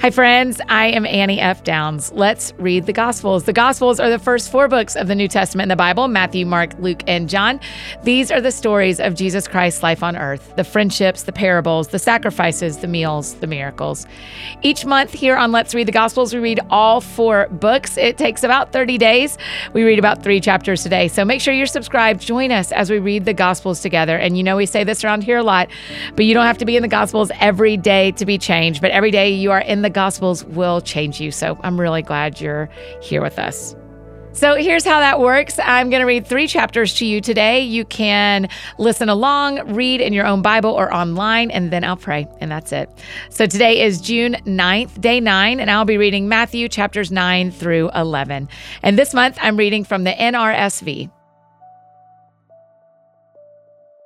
Hi, friends. I am Annie F. Downs. Let's read the Gospels. The Gospels are the first four books of the New Testament in the Bible Matthew, Mark, Luke, and John. These are the stories of Jesus Christ's life on earth the friendships, the parables, the sacrifices, the meals, the miracles. Each month here on Let's Read the Gospels, we read all four books. It takes about 30 days. We read about three chapters today. So make sure you're subscribed. Join us as we read the Gospels together. And you know, we say this around here a lot, but you don't have to be in the Gospels every day to be changed. But every day you are in the Gospels will change you. So I'm really glad you're here with us. So here's how that works. I'm going to read three chapters to you today. You can listen along, read in your own Bible or online, and then I'll pray, and that's it. So today is June 9th, day nine, and I'll be reading Matthew chapters 9 through 11. And this month I'm reading from the NRSV.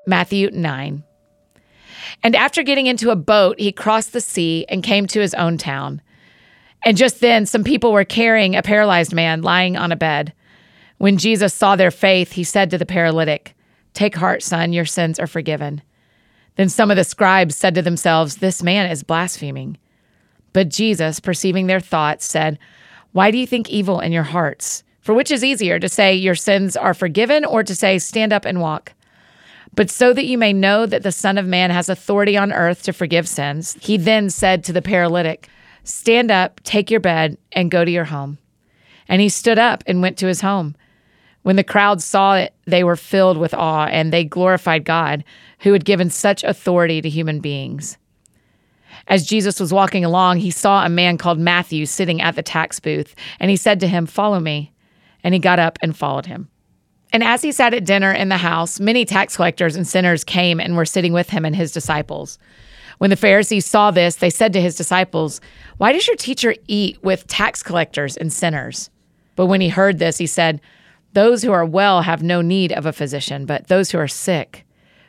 Matthew 9. And after getting into a boat, he crossed the sea and came to his own town. And just then, some people were carrying a paralyzed man lying on a bed. When Jesus saw their faith, he said to the paralytic, Take heart, son, your sins are forgiven. Then some of the scribes said to themselves, This man is blaspheming. But Jesus, perceiving their thoughts, said, Why do you think evil in your hearts? For which is easier, to say, Your sins are forgiven, or to say, Stand up and walk? But so that you may know that the Son of Man has authority on earth to forgive sins, he then said to the paralytic, Stand up, take your bed, and go to your home. And he stood up and went to his home. When the crowd saw it, they were filled with awe and they glorified God, who had given such authority to human beings. As Jesus was walking along, he saw a man called Matthew sitting at the tax booth, and he said to him, Follow me. And he got up and followed him. And as he sat at dinner in the house, many tax collectors and sinners came and were sitting with him and his disciples. When the Pharisees saw this, they said to his disciples, Why does your teacher eat with tax collectors and sinners? But when he heard this, he said, Those who are well have no need of a physician, but those who are sick.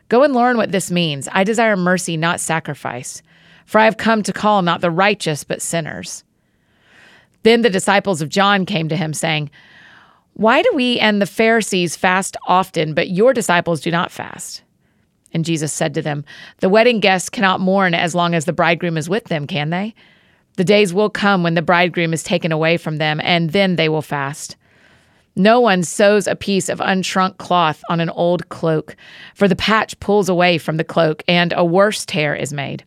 Go and learn what this means. I desire mercy, not sacrifice. For I have come to call not the righteous, but sinners. Then the disciples of John came to him, saying, Why do we and the Pharisees fast often, but your disciples do not fast? And Jesus said to them, The wedding guests cannot mourn as long as the bridegroom is with them, can they? The days will come when the bridegroom is taken away from them, and then they will fast. No one sews a piece of unshrunk cloth on an old cloak, for the patch pulls away from the cloak, and a worse tear is made.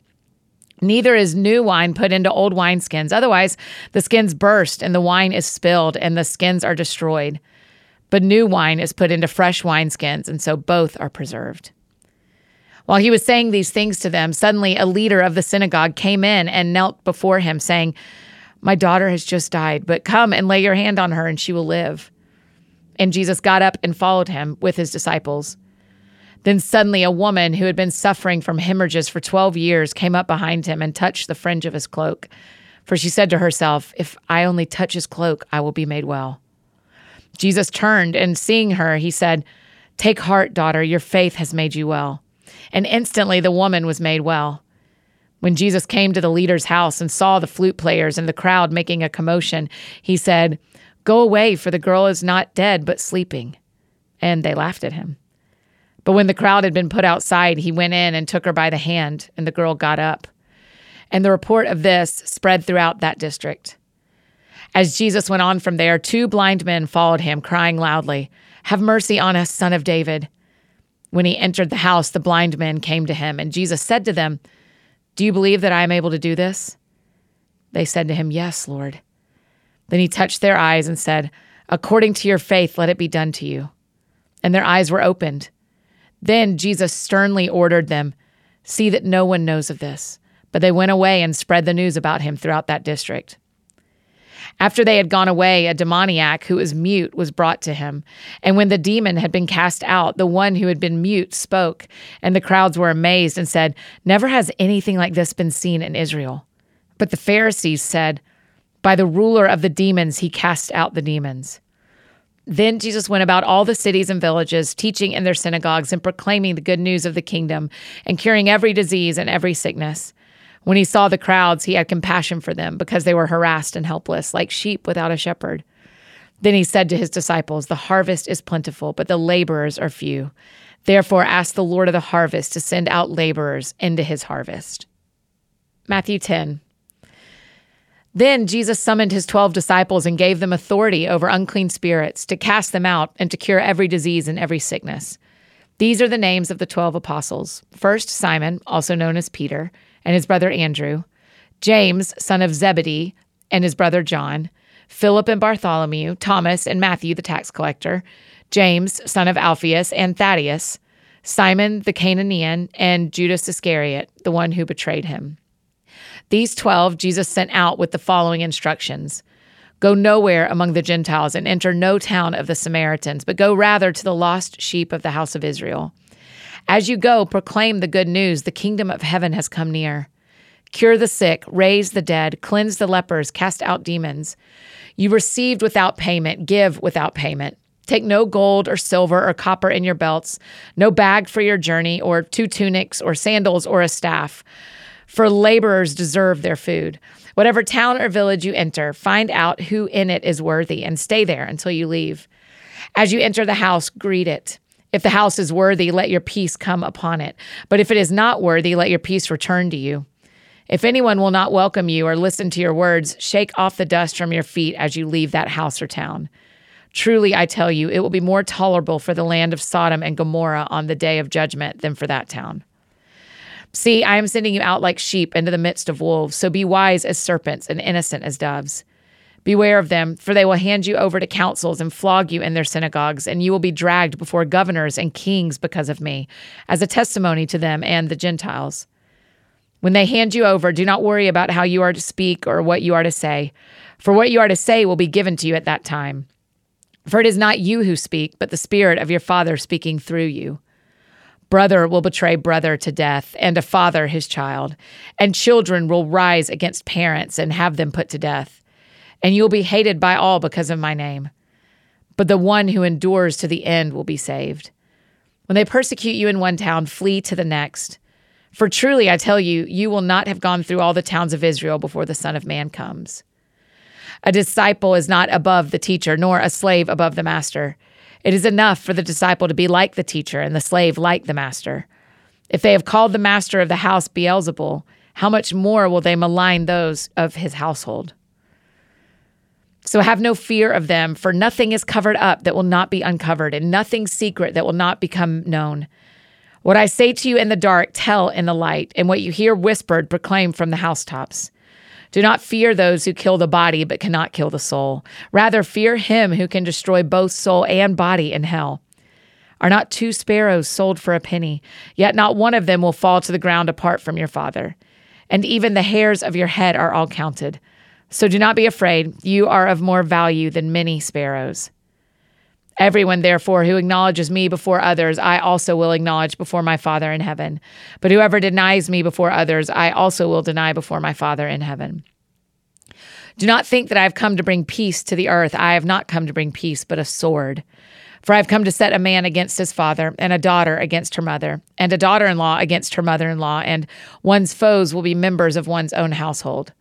Neither is new wine put into old wineskins. Otherwise, the skins burst, and the wine is spilled, and the skins are destroyed. But new wine is put into fresh wineskins, and so both are preserved. While he was saying these things to them, suddenly a leader of the synagogue came in and knelt before him, saying, My daughter has just died, but come and lay your hand on her, and she will live. And Jesus got up and followed him with his disciples. Then suddenly a woman who had been suffering from hemorrhages for 12 years came up behind him and touched the fringe of his cloak. For she said to herself, If I only touch his cloak, I will be made well. Jesus turned and seeing her, he said, Take heart, daughter, your faith has made you well and instantly the woman was made well. When Jesus came to the leader's house and saw the flute players and the crowd making a commotion, he said, Go away, for the girl is not dead, but sleeping. And they laughed at him. But when the crowd had been put outside, he went in and took her by the hand, and the girl got up. And the report of this spread throughout that district. As Jesus went on from there, two blind men followed him, crying loudly, Have mercy on us, son of David. When he entered the house, the blind men came to him, and Jesus said to them, Do you believe that I am able to do this? They said to him, Yes, Lord. Then he touched their eyes and said, According to your faith, let it be done to you. And their eyes were opened. Then Jesus sternly ordered them, See that no one knows of this. But they went away and spread the news about him throughout that district. After they had gone away, a demoniac who was mute was brought to him. And when the demon had been cast out, the one who had been mute spoke, and the crowds were amazed and said, Never has anything like this been seen in Israel. But the Pharisees said, By the ruler of the demons, he cast out the demons. Then Jesus went about all the cities and villages, teaching in their synagogues and proclaiming the good news of the kingdom and curing every disease and every sickness. When he saw the crowds, he had compassion for them because they were harassed and helpless, like sheep without a shepherd. Then he said to his disciples, The harvest is plentiful, but the laborers are few. Therefore, ask the Lord of the harvest to send out laborers into his harvest. Matthew 10. Then Jesus summoned his 12 disciples and gave them authority over unclean spirits to cast them out and to cure every disease and every sickness. These are the names of the 12 apostles. First, Simon, also known as Peter, and his brother Andrew, James, son of Zebedee, and his brother John, Philip and Bartholomew, Thomas and Matthew, the tax collector, James, son of Alphaeus, and Thaddaeus, Simon the Cananaean, and Judas Iscariot, the one who betrayed him. These 12 Jesus sent out with the following instructions Go nowhere among the Gentiles and enter no town of the Samaritans, but go rather to the lost sheep of the house of Israel. As you go, proclaim the good news the kingdom of heaven has come near. Cure the sick, raise the dead, cleanse the lepers, cast out demons. You received without payment, give without payment. Take no gold or silver or copper in your belts, no bag for your journey, or two tunics, or sandals, or a staff. For laborers deserve their food. Whatever town or village you enter, find out who in it is worthy and stay there until you leave. As you enter the house, greet it. If the house is worthy, let your peace come upon it. But if it is not worthy, let your peace return to you. If anyone will not welcome you or listen to your words, shake off the dust from your feet as you leave that house or town. Truly, I tell you, it will be more tolerable for the land of Sodom and Gomorrah on the day of judgment than for that town. See, I am sending you out like sheep into the midst of wolves, so be wise as serpents and innocent as doves. Beware of them, for they will hand you over to councils and flog you in their synagogues, and you will be dragged before governors and kings because of me, as a testimony to them and the Gentiles. When they hand you over, do not worry about how you are to speak or what you are to say, for what you are to say will be given to you at that time. For it is not you who speak, but the Spirit of your Father speaking through you. Brother will betray brother to death, and a father his child, and children will rise against parents and have them put to death. And you will be hated by all because of my name. But the one who endures to the end will be saved. When they persecute you in one town, flee to the next. For truly I tell you, you will not have gone through all the towns of Israel before the Son of Man comes. A disciple is not above the teacher, nor a slave above the master. It is enough for the disciple to be like the teacher and the slave like the master. If they have called the master of the house Beelzebul, how much more will they malign those of his household? So have no fear of them, for nothing is covered up that will not be uncovered, and nothing secret that will not become known. What I say to you in the dark, tell in the light, and what you hear whispered, proclaim from the housetops. Do not fear those who kill the body but cannot kill the soul. Rather, fear him who can destroy both soul and body in hell. Are not two sparrows sold for a penny? Yet not one of them will fall to the ground apart from your Father. And even the hairs of your head are all counted. So do not be afraid. You are of more value than many sparrows. Everyone, therefore, who acknowledges me before others, I also will acknowledge before my Father in heaven. But whoever denies me before others, I also will deny before my Father in heaven. Do not think that I have come to bring peace to the earth. I have not come to bring peace, but a sword. For I have come to set a man against his father, and a daughter against her mother, and a daughter in law against her mother in law, and one's foes will be members of one's own household.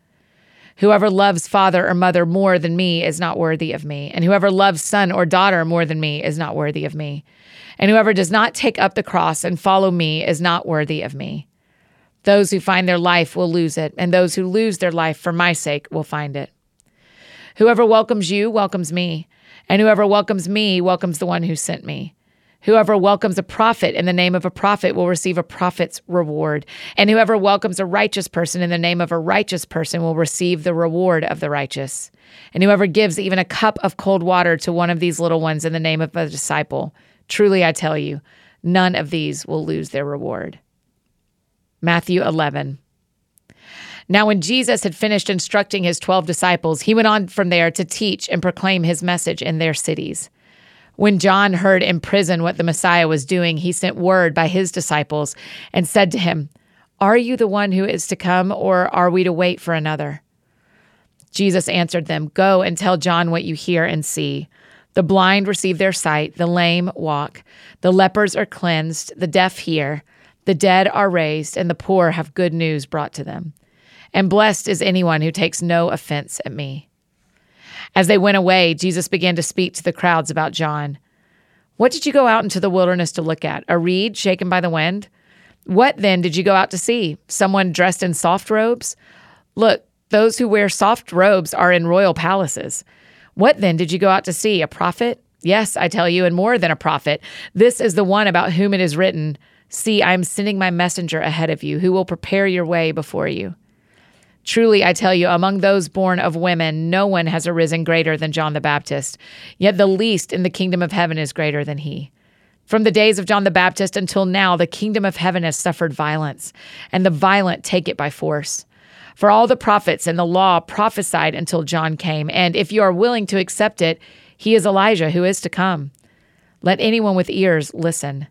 Whoever loves father or mother more than me is not worthy of me, and whoever loves son or daughter more than me is not worthy of me. And whoever does not take up the cross and follow me is not worthy of me. Those who find their life will lose it, and those who lose their life for my sake will find it. Whoever welcomes you welcomes me, and whoever welcomes me welcomes the one who sent me. Whoever welcomes a prophet in the name of a prophet will receive a prophet's reward. And whoever welcomes a righteous person in the name of a righteous person will receive the reward of the righteous. And whoever gives even a cup of cold water to one of these little ones in the name of a disciple, truly I tell you, none of these will lose their reward. Matthew 11. Now, when Jesus had finished instructing his 12 disciples, he went on from there to teach and proclaim his message in their cities. When John heard in prison what the Messiah was doing, he sent word by his disciples and said to him, Are you the one who is to come, or are we to wait for another? Jesus answered them, Go and tell John what you hear and see. The blind receive their sight, the lame walk, the lepers are cleansed, the deaf hear, the dead are raised, and the poor have good news brought to them. And blessed is anyone who takes no offense at me. As they went away, Jesus began to speak to the crowds about John. What did you go out into the wilderness to look at? A reed shaken by the wind? What then did you go out to see? Someone dressed in soft robes? Look, Those who wear soft robes are in royal palaces. What then did you go out to see? A prophet? Yes, I tell you, and more than a prophet. This is the one about whom it is written See, I am sending my messenger ahead of you, who will prepare your way before you. Truly, I tell you, among those born of women, no one has arisen greater than John the Baptist, yet the least in the kingdom of heaven is greater than he. From the days of John the Baptist until now, the kingdom of heaven has suffered violence, and the violent take it by force. For all the prophets and the law prophesied until John came, and if you are willing to accept it, he is Elijah who is to come. Let anyone with ears listen.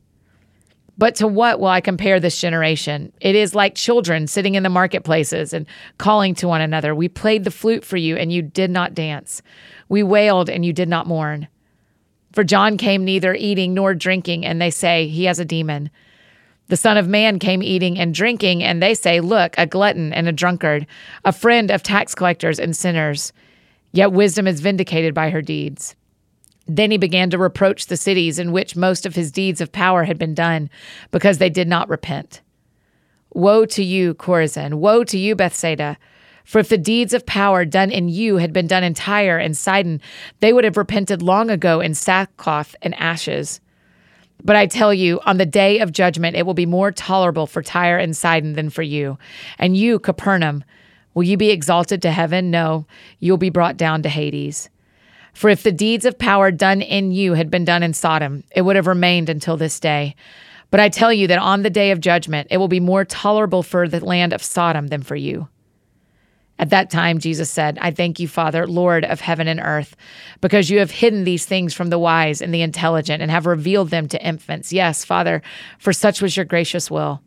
But to what will I compare this generation? It is like children sitting in the marketplaces and calling to one another. We played the flute for you, and you did not dance. We wailed, and you did not mourn. For John came neither eating nor drinking, and they say, He has a demon. The Son of Man came eating and drinking, and they say, Look, a glutton and a drunkard, a friend of tax collectors and sinners. Yet wisdom is vindicated by her deeds. Then he began to reproach the cities in which most of his deeds of power had been done, because they did not repent. Woe to you, Chorazin! Woe to you, Bethsaida! For if the deeds of power done in you had been done in Tyre and Sidon, they would have repented long ago in sackcloth and ashes. But I tell you, on the day of judgment, it will be more tolerable for Tyre and Sidon than for you. And you, Capernaum, will you be exalted to heaven? No, you'll be brought down to Hades. For if the deeds of power done in you had been done in Sodom, it would have remained until this day. But I tell you that on the day of judgment, it will be more tolerable for the land of Sodom than for you. At that time, Jesus said, I thank you, Father, Lord of heaven and earth, because you have hidden these things from the wise and the intelligent and have revealed them to infants. Yes, Father, for such was your gracious will.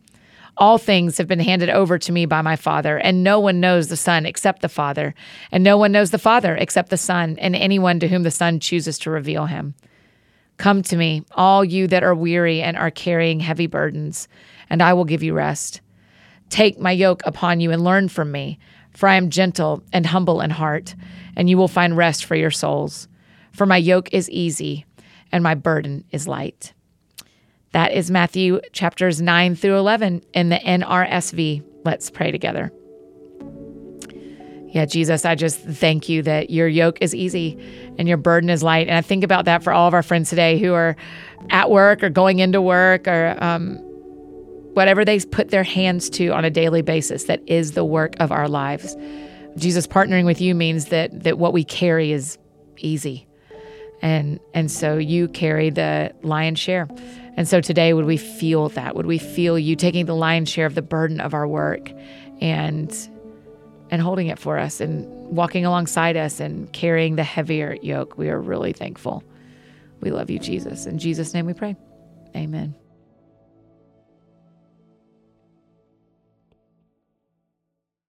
All things have been handed over to me by my Father, and no one knows the Son except the Father, and no one knows the Father except the Son, and anyone to whom the Son chooses to reveal him. Come to me, all you that are weary and are carrying heavy burdens, and I will give you rest. Take my yoke upon you and learn from me, for I am gentle and humble in heart, and you will find rest for your souls. For my yoke is easy, and my burden is light. That is Matthew chapters 9 through 11 in the NRSV. Let's pray together. Yeah, Jesus, I just thank you that your yoke is easy and your burden is light. And I think about that for all of our friends today who are at work or going into work or um, whatever they put their hands to on a daily basis that is the work of our lives. Jesus partnering with you means that that what we carry is easy. And and so you carry the lion's share. And so today, would we feel that? Would we feel you taking the lion's share of the burden of our work and and holding it for us and walking alongside us and carrying the heavier yoke? We are really thankful. We love you, Jesus. In Jesus' name we pray. Amen.